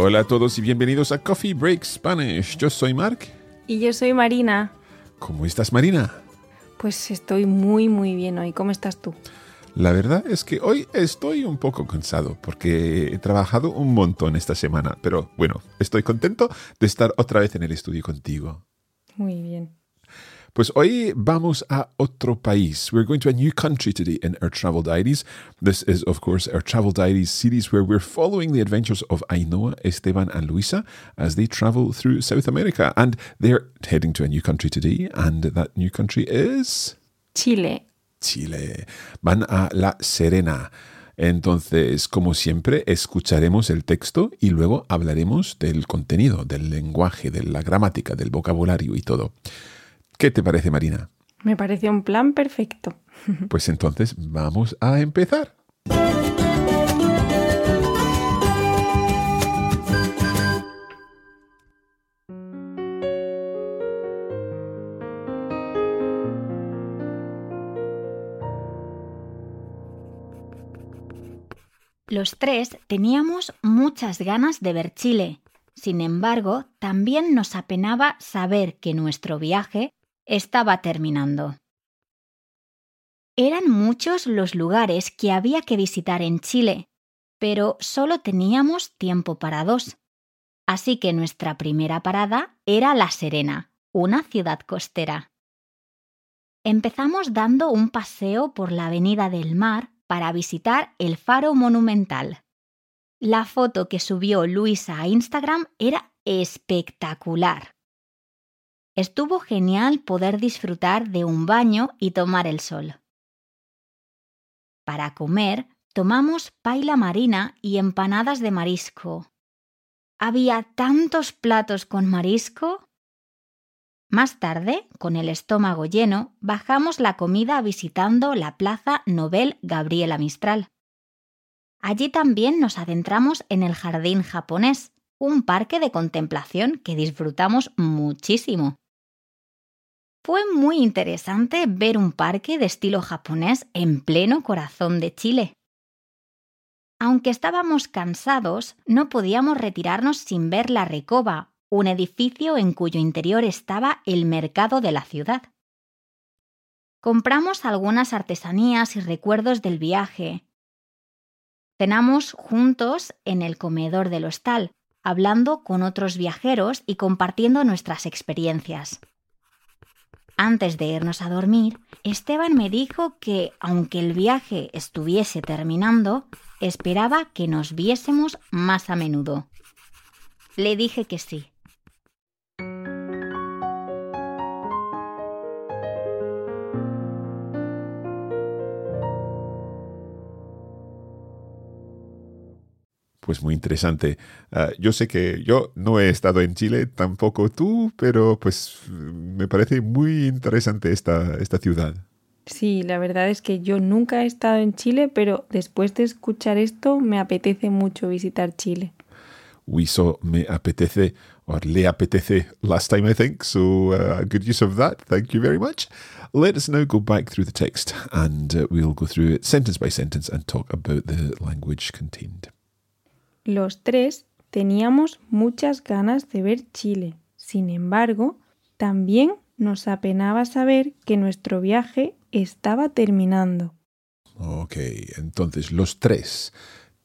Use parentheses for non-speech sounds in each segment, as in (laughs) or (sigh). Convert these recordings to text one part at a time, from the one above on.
Hola a todos y bienvenidos a Coffee Break Spanish. Yo soy Mark. Y yo soy Marina. ¿Cómo estás, Marina? Pues estoy muy muy bien hoy. ¿Cómo estás tú? La verdad es que hoy estoy un poco cansado porque he trabajado un montón esta semana, pero bueno, estoy contento de estar otra vez en el estudio contigo. Muy bien. Pues hoy vamos a otro país. We're going to a new country today in our travel diaries. This is, of course, our travel diaries series where we're following the adventures of Ainhoa, Esteban, and Luisa as they travel through South America. And they're heading to a new country today, and that new country is Chile. Chile. Van a La Serena. Entonces, como siempre, escucharemos el texto y luego hablaremos del contenido, del lenguaje, de la gramática, del vocabulario y todo. ¿Qué te parece, Marina? Me parece un plan perfecto. (laughs) Pues entonces vamos a empezar. Los tres teníamos muchas ganas de ver Chile. Sin embargo, también nos apenaba saber que nuestro viaje estaba terminando. Eran muchos los lugares que había que visitar en Chile, pero solo teníamos tiempo para dos. Así que nuestra primera parada era La Serena, una ciudad costera. Empezamos dando un paseo por la Avenida del Mar para visitar el faro monumental. La foto que subió Luisa a Instagram era espectacular. Estuvo genial poder disfrutar de un baño y tomar el sol. Para comer, tomamos paila marina y empanadas de marisco. Había tantos platos con marisco. Más tarde, con el estómago lleno, bajamos la comida visitando la Plaza Nobel Gabriela Mistral. Allí también nos adentramos en el Jardín japonés, un parque de contemplación que disfrutamos muchísimo. Fue muy interesante ver un parque de estilo japonés en pleno corazón de Chile. Aunque estábamos cansados, no podíamos retirarnos sin ver la Recoba, un edificio en cuyo interior estaba el mercado de la ciudad. Compramos algunas artesanías y recuerdos del viaje. Cenamos juntos en el comedor del hostal, hablando con otros viajeros y compartiendo nuestras experiencias. Antes de irnos a dormir, Esteban me dijo que, aunque el viaje estuviese terminando, esperaba que nos viésemos más a menudo. Le dije que sí. Pues muy interesante. Ah, yo sé que yo no he estado en Chile, tampoco tú, pero pues me parece muy interesante esta, esta ciudad. Sí, la verdad es que yo nunca he estado en Chile, pero después de escuchar esto me apetece mucho visitar Chile. We saw me apetece, or le apetece last time, I think. So, uh, good use of that. Thank you very much. Let us now go back through the text and uh, we'll go through it sentence by sentence and talk about the language contained. Los tres teníamos muchas ganas de ver Chile. Sin embargo, también nos apenaba saber que nuestro viaje estaba terminando. Ok, entonces los tres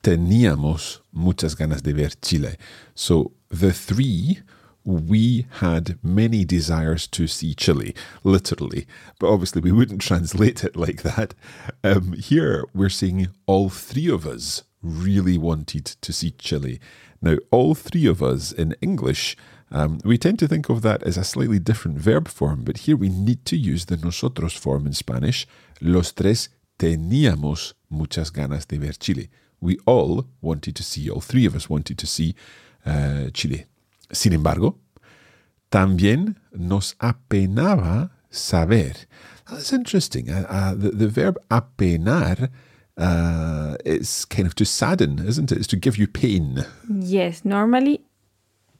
teníamos muchas ganas de ver Chile. So the three, we had many desires to see Chile, literally. But obviously, we wouldn't (laughs) translate it like that. Um, here, we're saying all three of us really wanted to see Chile. Now, all three of us in English, um, we tend to think of that as a slightly different verb form, but here we need to use the nosotros form in Spanish. Los tres teníamos muchas ganas de ver Chile. We all wanted to see, all three of us wanted to see uh, Chile. Sin embargo, también nos apenaba saber. That's interesting. Uh, uh, the, the verb apenar uh, is kind of to sadden, isn't it? It's to give you pain. Yes, normally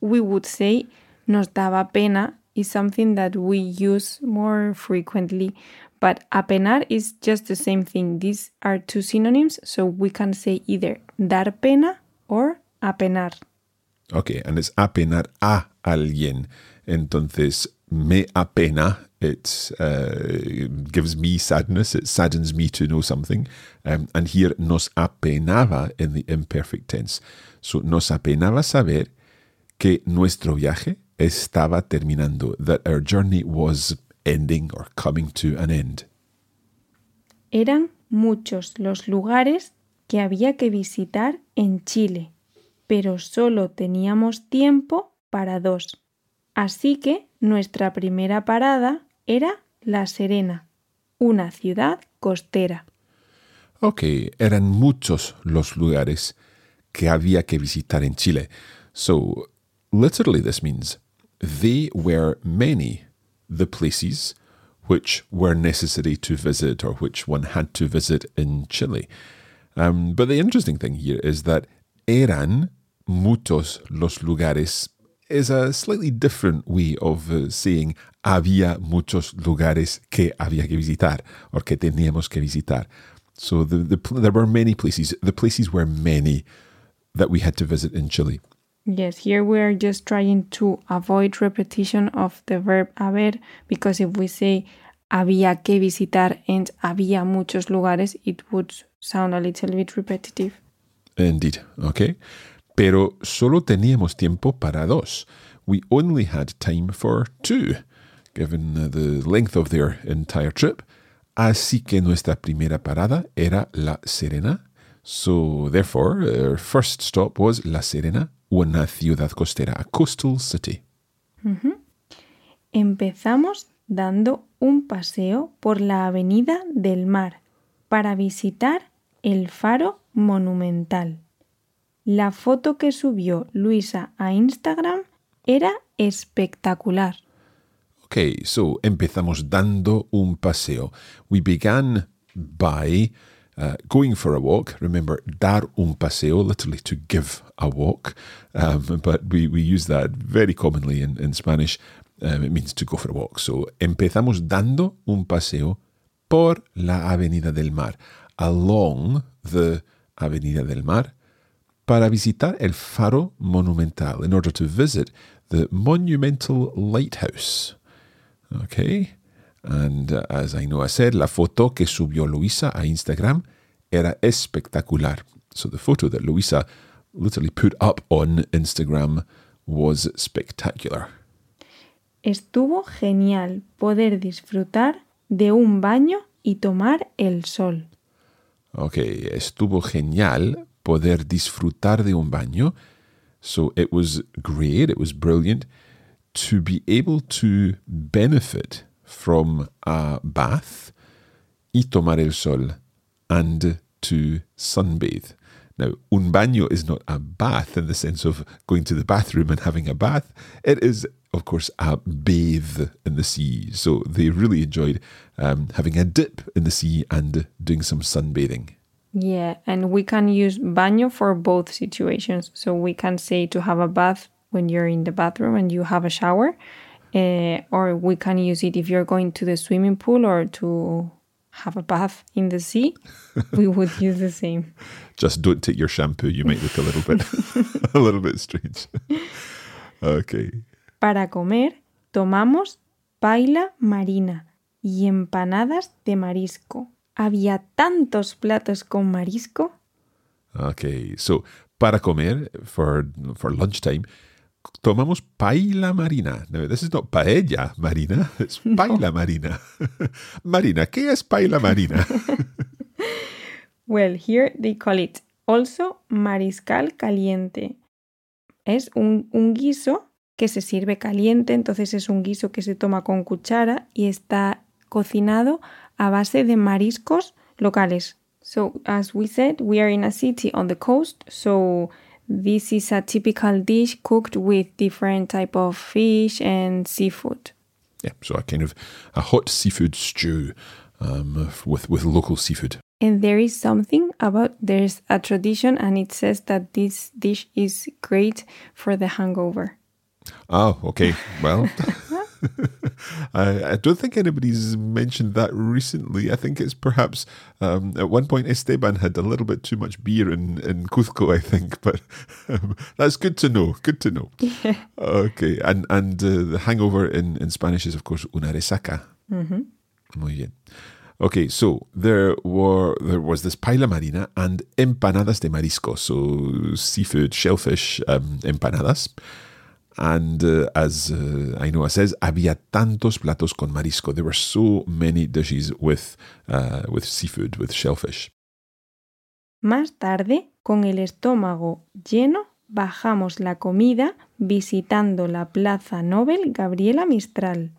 we would say nos daba pena is something that we use more frequently, but apenar is just the same thing. These are two synonyms, so we can say either dar pena or apenar. Okay, and it's apenar a alguien. Entonces, me apena, it uh, gives me sadness, it saddens me to know something. Um, and here nos apenaba in the imperfect tense. So, nos apenaba saber que nuestro viaje estaba terminando, that our journey was ending or coming to an end. Eran muchos los lugares que había que visitar en Chile, pero solo teníamos tiempo para dos. Así que nuestra primera parada era La Serena, una ciudad costera. Ok, eran muchos los lugares que había que visitar en Chile. So, literally, this means they were many the places which were necessary to visit or which one had to visit in Chile. Um, but the interesting thing here is that eran muchos los lugares is a slightly different way of uh, saying había muchos lugares que había que visitar or que teníamos que visitar. So the, the, there were many places. The places were many that we had to visit in Chile. Yes, here we are just trying to avoid repetition of the verb haber because if we say había que visitar and había muchos lugares, it would sound a little bit repetitive. Indeed, okay. Pero solo teníamos tiempo para dos. We only had time for two, given the length of their entire trip. Así que nuestra primera parada era La Serena. So, therefore, our first stop was La Serena, una ciudad costera, a coastal city. Empezamos dando un paseo por la Avenida del Mar para visitar el Faro Monumental. La foto que subió Luisa a Instagram era espectacular. Okay, so empezamos dando un paseo. We began by uh, going for a walk. Remember, dar un paseo, literally to give a walk. Um, but we, we use that very commonly in, Spanish. Um, it means to go for a walk. So empezamos dando un paseo por la Avenida del Mar, along the Avenida del Mar, para visitar el Faro Monumental, in order to visit the Monumental Lighthouse. Okay. And uh, as I know I said, la foto que subió Luisa a Instagram era espectacular. So the photo that Luisa literally put up on Instagram was spectacular. Estuvo genial poder disfrutar de un baño y tomar el sol. Okay, estuvo genial poder disfrutar de un baño. So it was great, it was brilliant to be able to benefit from a bath y tomar el sol and to sunbathe. Now, un baño is not a bath in the sense of going to the bathroom and having a bath. It is, of course, a bathe in the sea. So they really enjoyed um, having a dip in the sea and doing some sunbathing. Yeah, and we can use baño for both situations. So we can say to have a bath when you're in the bathroom and you have a shower, uh, or we can use it if you're going to the swimming pool or to have a bath in the sea, (laughs) we would use the same. Just don't take your shampoo. You might look a little bit, (laughs) (laughs) a little bit strange. okay. Para comer, tomamos paila marina y empanadas de marisco. Había tantos platos con marisco. Okay. So para comer for for lunchtime, tomamos paella marina. Now, this is not paella marina, (laughs) it's paella marina. (laughs) marina, ¿qué es paella marina? (laughs) well, here they call it also mariscal caliente. Es un, un guiso que se sirve caliente, entonces es un guiso que se toma con cuchara y está cocinado a base de mariscos locales. So, as we said, we are in a city on the coast, so this is a typical dish cooked with different type of fish and seafood. Yeah, so a kind of a hot seafood stew um, with with local seafood. And there is something about there's a tradition, and it says that this dish is great for the hangover. Oh, okay. Well, (laughs) I, I, don't think anybody's mentioned that recently. I think it's perhaps um, at one point Esteban had a little bit too much beer in, in Cuzco, I think, (laughs) but um, that's good to know. Good to know. Yeah. (laughs) Okay, and and uh, the hangover in, in Spanish is, of course, una resaca. Mm-hmm. Muy bien. Okay, so there were there was this paila marina and empanadas de marisco, so seafood, shellfish um, empanadas. And uh, as uh, Ainhoa says, había tantos platos con marisco. There were so many dishes with, uh, with seafood, with shellfish. Más tarde, con el estómago lleno, bajamos la comida visitando la Plaza Nobel Gabriela Mistral.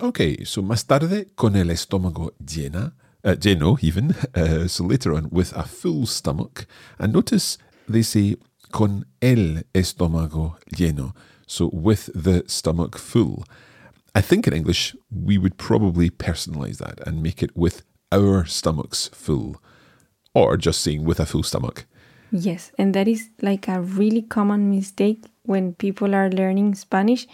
Okay, so más tarde, con el estómago llena, uh, lleno even, (laughs) uh, so later on, with a full stomach. And notice they say con el estómago lleno, so with the stomach full. I think in English we would probably personalize that and make it with our stomachs full, or just saying with a full stomach. Yes, and that is like a really common mistake when people are learning Spanish.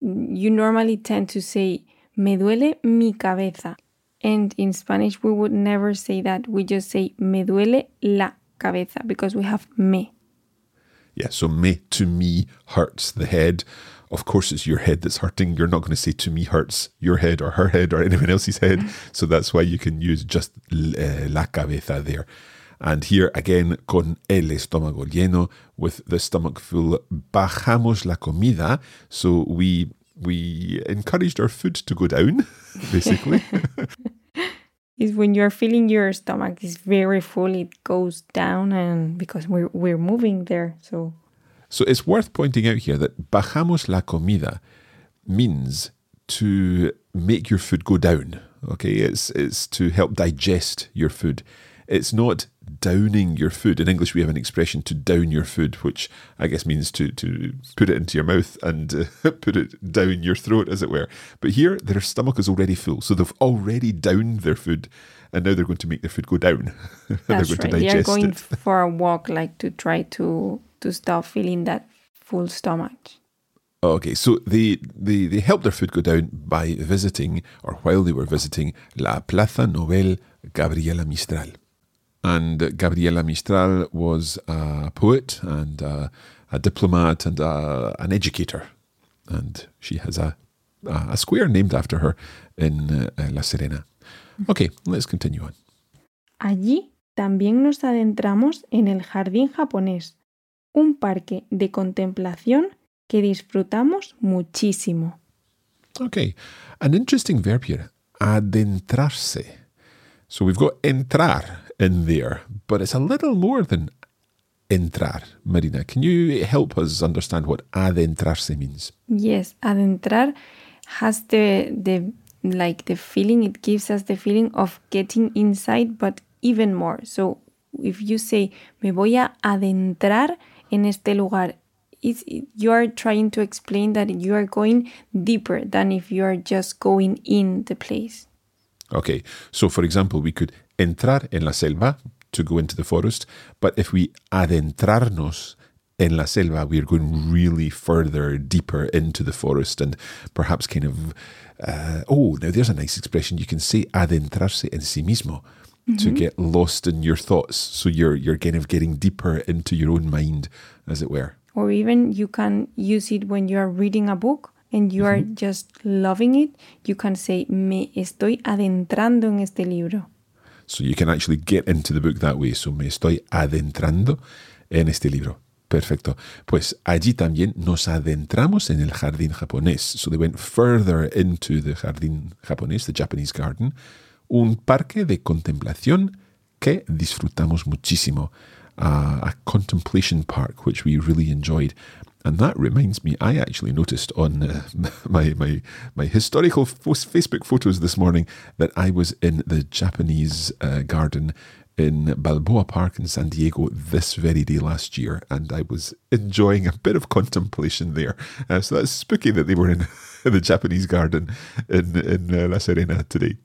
You normally tend to say, me duele mi cabeza. And in Spanish, we would never say that. We just say, me duele la cabeza because we have me. Yeah, so me to me hurts the head. Of course, it's your head that's hurting. You're not going to say to me hurts your head or her head or (laughs) anyone else's head. So that's why you can use just uh, la cabeza there. And here again, con el estómago lleno, with the stomach full, bajamos la comida. So we we encouraged our food to go down, (laughs) basically. (laughs) is when you're feeling your stomach is very full, it goes down, and because we're we're moving there, so. So it's worth pointing out here that bajamos la comida means to make your food go down. Okay, it's it's to help digest your food. It's not downing your food. In English, we have an expression to down your food, which I guess means to, to put it into your mouth and uh, (laughs) put it down your throat, as it were. But here, their stomach is already full. So they've already downed their food, and now they're going to make their food go down. (laughs) That's right. they are going it. (laughs) for a walk, like to try to, to stop feeling that full stomach. Okay, so they, they, they helped their food go down by visiting, or while they were visiting, La Plaza Nobel Gabriela Mistral. And Gabriela Mistral was a poet and a, a diplomat and a, an educator. And she has a, a, square named after her in uh, La Serena. Okay, let's continue on. Allí también nos adentramos en el Jardín Japonés, un parque de contemplación que disfrutamos muchísimo. Okay, an interesting verb here, adentrarse. So we've got entrar in there, but it's a little more than entrar. Marina, can you help us understand what adentrarse means? Yes, adentrar has the the like the feeling it gives us the feeling of getting inside but even more. So if you say me voy a adentrar en este lugar, it's, you are trying to explain that you are going deeper than if you are just going in the place. Okay, so for example, we could entrar en la selva to go into the forest, but if we adentrarnos en la selva, we're going really further, deeper into the forest and perhaps kind of, uh, oh, now there's a nice expression. You can say adentrarse en sí mismo. To get lost in your thoughts, so you're you're kind of getting deeper into your own mind, as it were. Or even you can use it when you are reading a book and you are just loving it. You can say, me estoy adentrando en este libro. So you can actually get into the book that way. So me estoy adentrando en este libro. Perfecto. Pues allí también nos adentramos en el jardín japonés. So they went further into the jardín japonés, the Japanese garden. Un parque de contemplación que disfrutamos muchísimo. Uh, a contemplation park, which we really enjoyed. And that reminds me, I actually noticed on uh, (laughs) my, my, my historical Facebook photos this morning that I was in the Japanese uh, garden in Balboa Park in San Diego this very day last year, and I was enjoying a bit of contemplation there. Uh, so that's spooky that they were in (laughs) the Japanese garden in, in uh, La Serena today.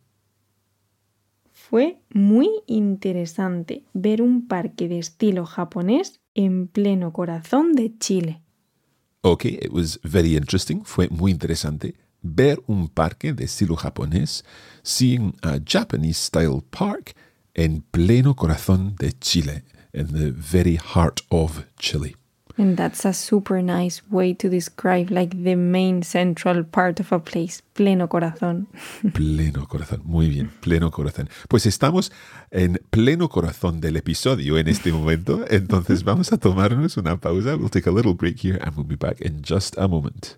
Fue muy interesante ver un parque de estilo japonés en pleno corazón de Chile. Okay, it was very interesting. Fue muy interesante ver un parque de estilo japonés, seeing a Japanese style park en pleno corazón de Chile, in the very heart of Chile. And that's a super nice way to describe like the main central part of a place, pleno corazón. (laughs) Pleno corazón, muy bien, pleno corazón. Pues estamos en pleno corazón del episodio en este momento, entonces vamos a tomarnos una pausa. We'll take a little break here and we'll be back in just a moment.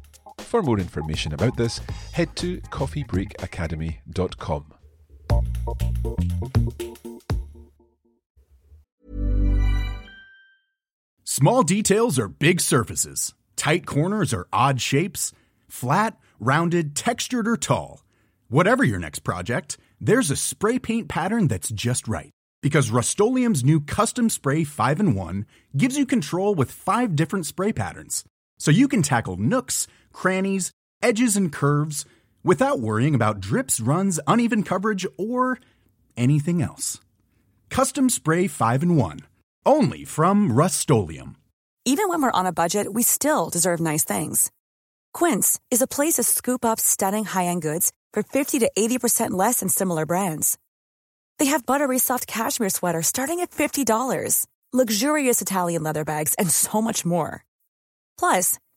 For more information about this, head to coffeebreakacademy.com. Small details are big surfaces. Tight corners are odd shapes. Flat, rounded, textured, or tall. Whatever your next project, there's a spray paint pattern that's just right. Because Rust new Custom Spray 5 in 1 gives you control with five different spray patterns. So you can tackle nooks, crannies, edges, and curves without worrying about drips, runs, uneven coverage, or anything else. Custom Spray 5 in 1. Only from Rust Even when we're on a budget, we still deserve nice things. Quince is a place to scoop up stunning high end goods for 50 to 80% less than similar brands. They have buttery soft cashmere sweaters starting at $50, luxurious Italian leather bags, and so much more. Plus,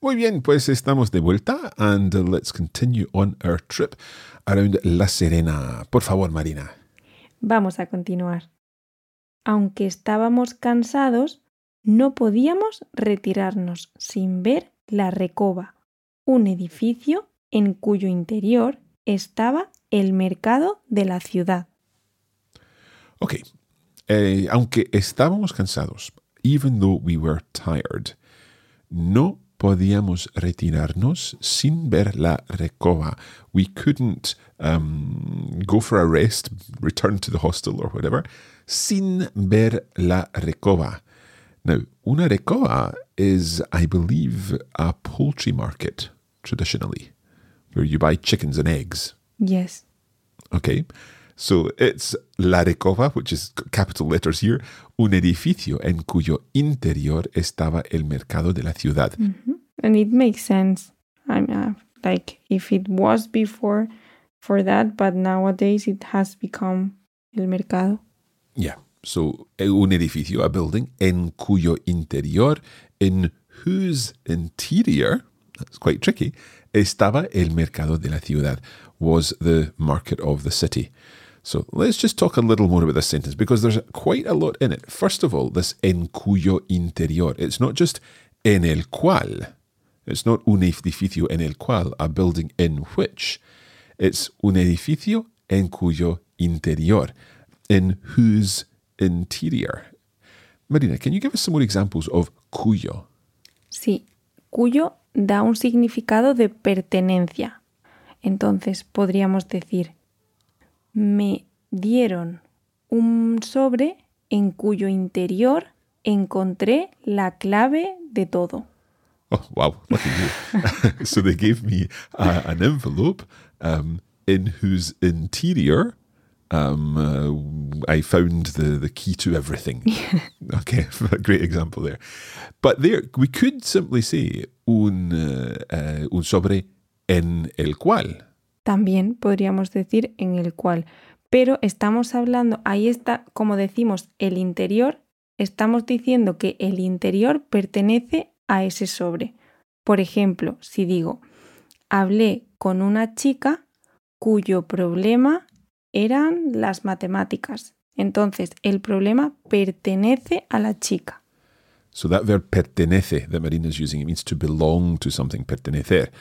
Muy bien, pues estamos de vuelta and let's continue on our trip around La Serena. Por favor, Marina. Vamos a continuar. Aunque estábamos cansados, no podíamos retirarnos sin ver la Recoba, un edificio en cuyo interior estaba el mercado de la ciudad. Ok, eh, aunque estábamos cansados, even though we were tired, no podíamos retirarnos sin ver la recoba. We couldn't um, go for a rest, return to the hostel or whatever, sin ver la recoba. Now, una recoba is, I believe, a poultry market traditionally, where you buy chickens and eggs. Yes. Okay. So it's la recoba, which is capital letters here, un edificio en cuyo interior estaba el mercado de la ciudad. And it makes sense. I mean, uh, like if it was before for that, but nowadays it has become el mercado. Yeah. So un edificio, a building, en cuyo interior, in whose interior, that's quite tricky, estaba el mercado de la ciudad, was the market of the city. So let's just talk a little more about this sentence because there's quite a lot in it. First of all, this en cuyo interior. It's not just en el cual. It's not un edificio en el cual, a building in which. It's un edificio en cuyo interior, in whose interior. Marina, can you give us some more examples of cuyo? Sí, cuyo da un significado de pertenencia. Entonces podríamos decir, me dieron un sobre en cuyo interior encontré la clave de todo. Oh, wow, lucky you. (laughs) so they gave me uh, an envelope um, in whose interior um, uh, I found the, the key to everything. (laughs) okay, a (laughs) great example there. But there, we could simply say un, uh, uh, un sobre en el cual. También podríamos decir en el cual, pero estamos hablando, ahí está, como decimos, el interior, estamos diciendo que el interior pertenece a ese sobre. Por ejemplo, si digo, hablé con una chica cuyo problema eran las matemáticas. Entonces, el problema pertenece a la chica. So that verb pertenece that Marina is using, it means to belong to something, pertenecer.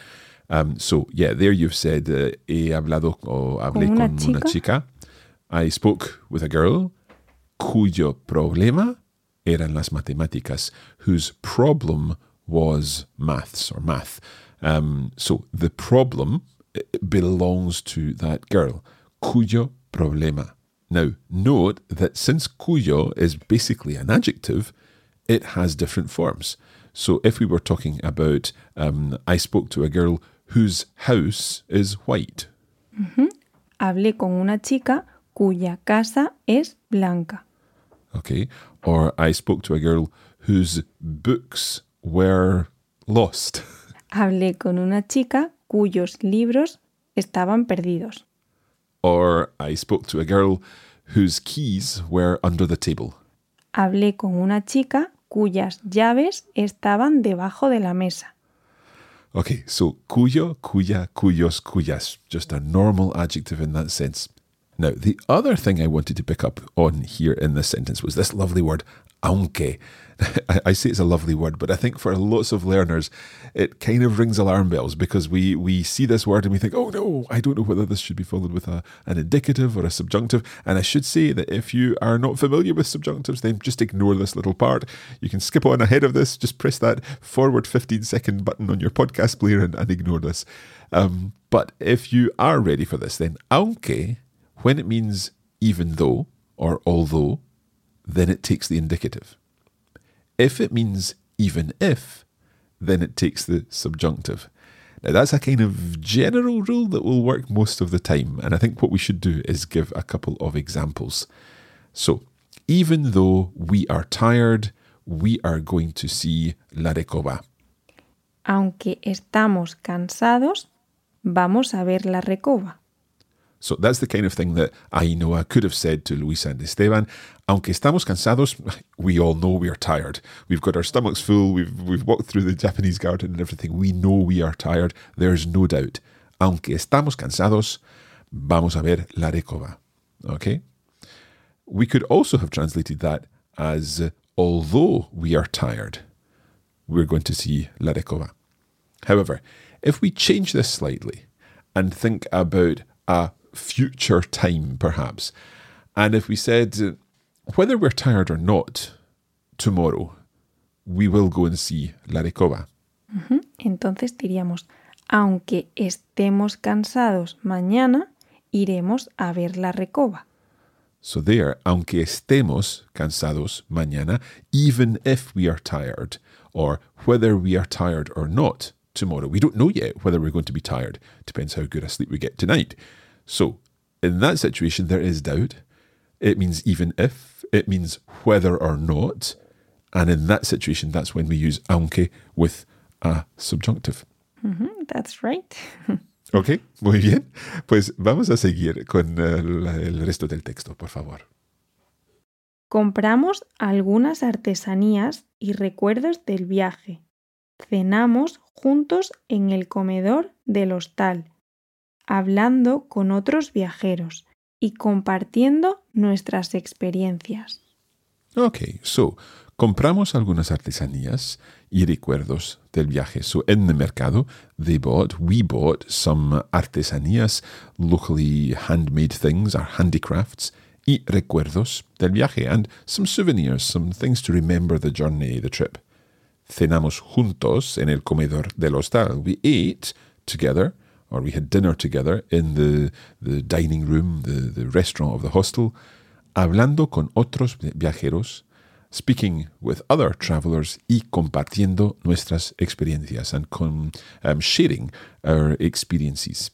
Um, so, yeah, there you've said, uh, he hablado o hablé ¿Con una con una chica. I spoke with a girl cuyo problema eran las matemáticas, whose problem was maths or math. Um, so the problem eh, belongs to that girl, cuyo problema. Now, note that since cuyo is basically an adjective, it has different forms. So if we were talking about, um, I spoke to a girl whose house is white. Mm-hmm. Hablé con una chica cuya casa es blanca. Okay. Or I spoke to a girl whose books were lost. (laughs) Hablé con una chica cuyos libros estaban perdidos. Or I spoke to a girl whose keys were under the table. Hablé con una chica cuyas llaves estaban debajo de la mesa. Okay, so cuyo, cuya, cuyos, cuyas. Just a normal adjective in that sense. Now, the other thing I wanted to pick up on here in this sentence was this lovely word, aunque. (laughs) I, say it's a lovely word, but I think for lots of learners, it kind of rings alarm bells because we, we see this word and we think, oh no, I don't know whether this should be followed with a, an indicative or a subjunctive. And I should say that if you are not familiar with subjunctives, then just ignore this little part. You can skip on ahead of this, just press that forward 15 second button on your podcast player and, and ignore this. Um, but if you are ready for this, then aunque, when it means even though or although, then it takes the indicative. If it means even if, then it takes the subjunctive. Now, that's a kind of general rule that will work most of the time, and I think what we should do is give a couple of examples. So, even though we are tired, we are going to see La Recoba. Aunque estamos cansados, vamos a ver la recoba. So that's the kind of thing that Ainhoa could have said to Luisa and Esteban. Aunque estamos cansados, we all know we are tired. We've got our stomachs full. We've we've walked through the (laughs) Japanese garden and everything. We know we are tired. There's no doubt. Aunque estamos cansados, vamos a ver la recoba. Okay. We could also have translated that as although we are tired, we're going to see la recoba. However, if we change this slightly and think about a future time, perhaps, and if we said, whether we're tired or not, tomorrow, we will go and see La Recoba. Entonces diríamos, aunque estemos cansados mañana, iremos a ver la recoba. So there, aunque estemos cansados mañana, even if we are tired, or whether we are tired or not tomorrow. We don't know yet whether we're going to be tired. Depends how good a sleep we get tonight. So in that situation, there is doubt. It means even if, it means whether or not. And in that situation, that's when we use aunque with a subjunctive. Mhm, that's right. (laughs) Ok, muy bien. Pues vamos a seguir con el, el resto del texto, por favor. Compramos algunas artesanías y recuerdos del viaje. Cenamos juntos en el comedor del hostal, hablando con otros viajeros y compartiendo nuestras experiencias. Ok, so compramos algunas artesanías y recuerdos del viaje. So in the mercado, they bought, we bought some artesanías, locally handmade things, our handicrafts, y recuerdos del viaje, and some souvenirs, some things to remember the journey, the trip. Cenamos juntos en el comedor del hostal. We ate together, or we had dinner together in the, the dining room, the, the restaurant of the hostel, hablando con otros viajeros, speaking with other travelers y compartiendo nuestras experiencias and con, um, sharing our experiences.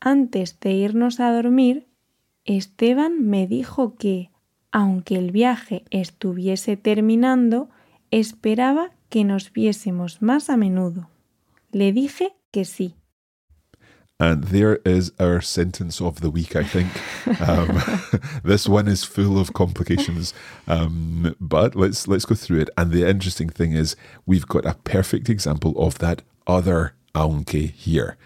Antes de irnos a dormir, Esteban me dijo que, aunque el viaje estuviese terminando, esperaba que nos viésemos más a menudo. Le dije que sí. And there is our sentence of the week, I think. Um, (laughs) this one is full of complications, um, but let's let's go through it. And the interesting thing is, we've got a perfect example of that other aunque here.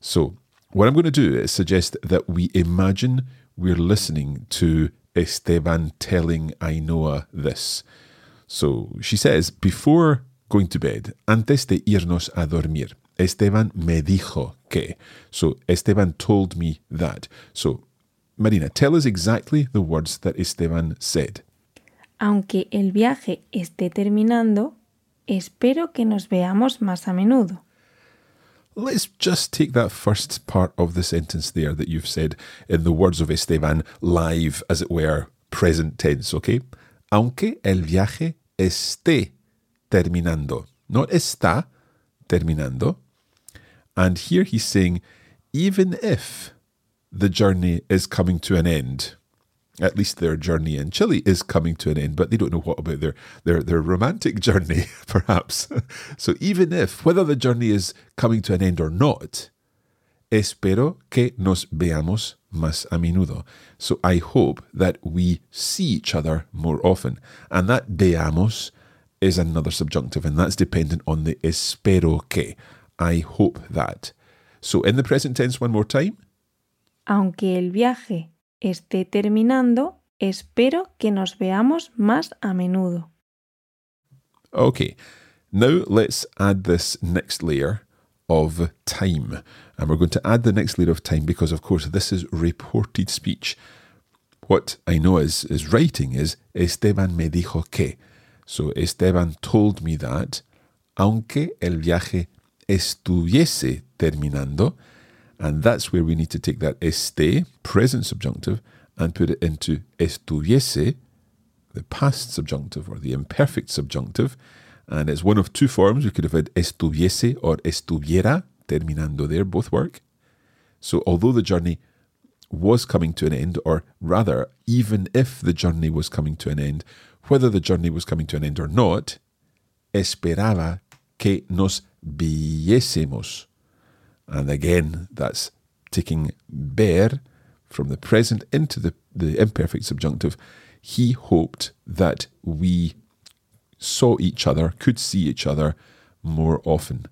So, what I'm going to do is suggest that we imagine we're listening to Esteban telling Ainhoa this. So she says, before going to bed, antes de irnos a dormir, Esteban me dijo que. So Esteban told me that. So, Marina, tell us exactly the words that Esteban said. Aunque el viaje esté terminando, espero que nos veamos más a menudo. Let's just take that first part of the sentence there that you've said in the words of Esteban, live, as it were, present tense, okay? Aunque el viaje esté terminando, not está terminando. And here he's saying, even if the journey is coming to an end, at least their journey in Chile is coming to an end, but they don't know what about their their, their romantic (laughs) journey, perhaps. so even if, whether the journey is coming to an end or not, espero que nos veamos más a menudo. So I hope that we see each other more often. And that veamos is another subjunctive, and that's dependent on the espero que. I hope that. So in the present tense, one more time. Aunque el viaje esté terminando, espero que nos veamos más a menudo. Okay, now let's add this next layer of time. And we're going to add the next layer of time because, of course, this is reported speech. What I know is, is writing is Esteban me dijo que. So Esteban told me that, aunque el viaje estuviese terminando, and that's where we need to take that este, present subjunctive, and put it into estuviese, the past subjunctive or the imperfect subjunctive. And it's one of two forms. We could have had estuviese or estuviera, terminando there, both work. So although the journey was coming to an end, or rather, even if the journey was coming to an end, whether the journey was coming to an end or not, esperaba que nos viésemos. And again, that's taking ver from the present into the, the imperfect subjunctive. He hoped that we saw each other, could see each other more often.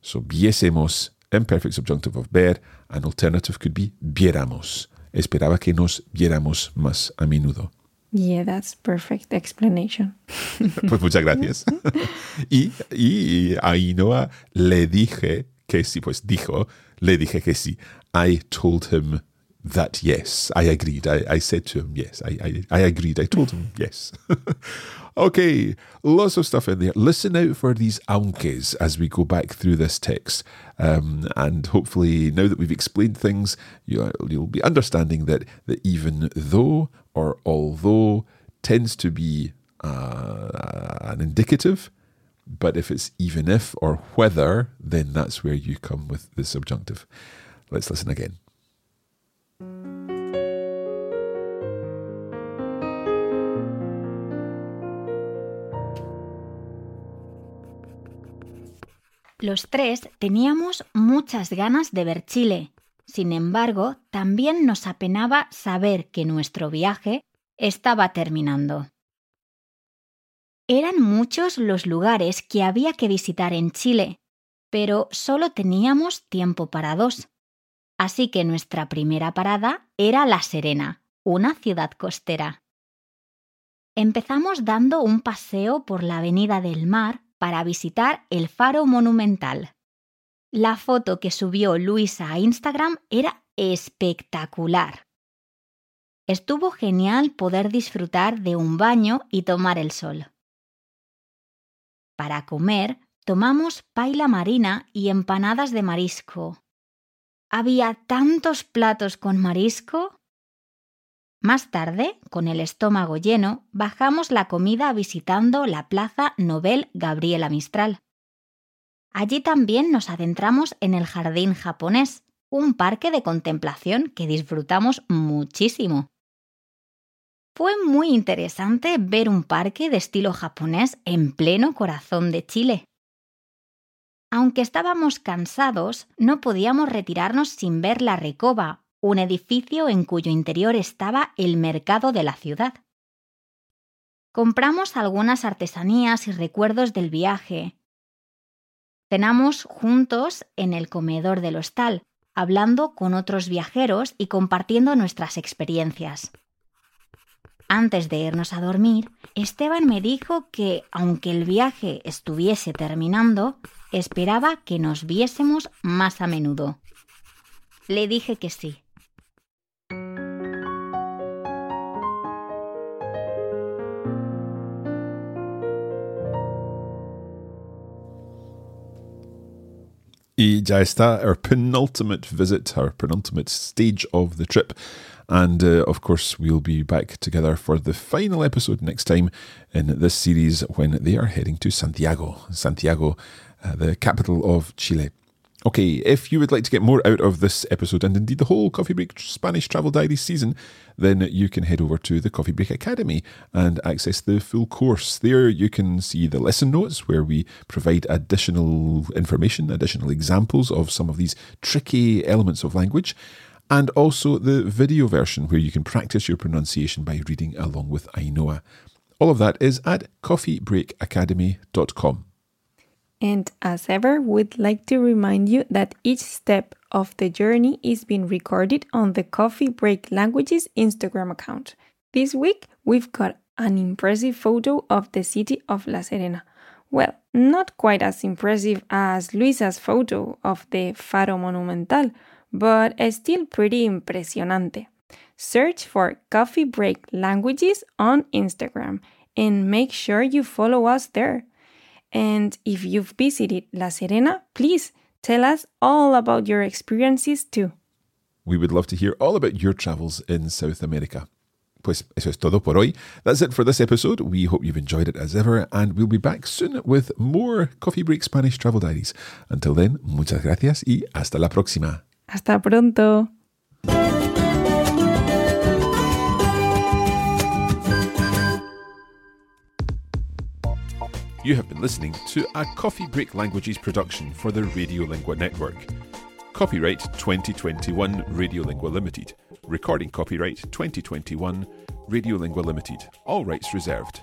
So viésemos, imperfect subjunctive of ver, an alternative could be viéramos. Esperaba que nos viéramos más a menudo. Yeah, that's perfect explanation. (laughs) Pues muchas gracias. (laughs) y, y a Ainhoa le dije que sí, pues dijo, le dije que sí. I told him that yes, I agreed. I, I said to him, yes, I, I, I agreed. I told him, yes. (laughs) okay, lots of stuff in there. Listen out for these aunques as we go back through this text. Um, and hopefully, now that we've explained things, you, you'll be understanding that, that even though or although tends to be uh, an indicative. But if it's even if or whether, then that's where you come with the subjunctive. Let's listen again. Los tres teníamos muchas ganas de ver Chile. Sin embargo, también nos apenaba saber que nuestro viaje estaba terminando. Eran muchos los lugares que había que visitar en Chile, pero solo teníamos tiempo para dos. Así que nuestra primera parada era La Serena, una ciudad costera. Empezamos dando un paseo por la Avenida del Mar para visitar el faro monumental. La foto que subió Luisa a Instagram era espectacular. Estuvo genial poder disfrutar de un baño y tomar el sol. Para comer, tomamos paila marina y empanadas de marisco. Había tantos platos con marisco. Más tarde, con el estómago lleno, bajamos la comida visitando la Plaza Nobel Gabriela Mistral. Allí también nos adentramos en el Jardín japonés, un parque de contemplación que disfrutamos muchísimo. Fue muy interesante ver un parque de estilo japonés en pleno corazón de Chile. Aunque estábamos cansados, no podíamos retirarnos sin ver la Recoba, un edificio en cuyo interior estaba el mercado de la ciudad. Compramos algunas artesanías y recuerdos del viaje. Cenamos juntos en el comedor del hostal, hablando con otros viajeros y compartiendo nuestras experiencias. Antes de irnos a dormir, Esteban me dijo que, aunque el viaje estuviese terminando, esperaba que nos viésemos más a menudo. Le dije que sí. Ya está, our penultimate visit, our penultimate stage of the trip. And uh, of course, we'll be back together for the final episode next time in this series when they are heading to Santiago. Santiago, uh, the capital of Chile. Okay, if you would like to get more out of this episode and indeed the whole Coffee Break Spanish Travel Diary season, then you can head over to the Coffee Break Academy and access the full course. There you can see the lesson notes where we provide additional information, additional examples of some of these tricky elements of language, and also the video version where you can practice your pronunciation by reading along with Ainhoa. All of that is at coffeebreakacademy.com. And as ever, we'd like to remind you that each step of the journey is being recorded on the Coffee Break Languages Instagram account. This week, we've got an impressive photo of the city of La Serena. Well, not quite as impressive as Luisa's photo of the Faro Monumental, but still pretty impresionante. Search for Coffee Break Languages on Instagram and make sure you follow us there. And if you've visited La Serena, please tell us all about your experiences too. We would love to hear all about your travels in South America. Pues eso es todo por hoy. That's it for this episode. We hope you've enjoyed it as ever, and we'll be back soon with more Coffee Break Spanish Travel Diaries. Until then, muchas gracias y hasta la próxima. Hasta pronto. You have been listening to a Coffee Break Languages production for the Radiolingua Network. Copyright 2021 Radiolingua Limited. Recording copyright 2021 Radiolingua Limited. All rights reserved.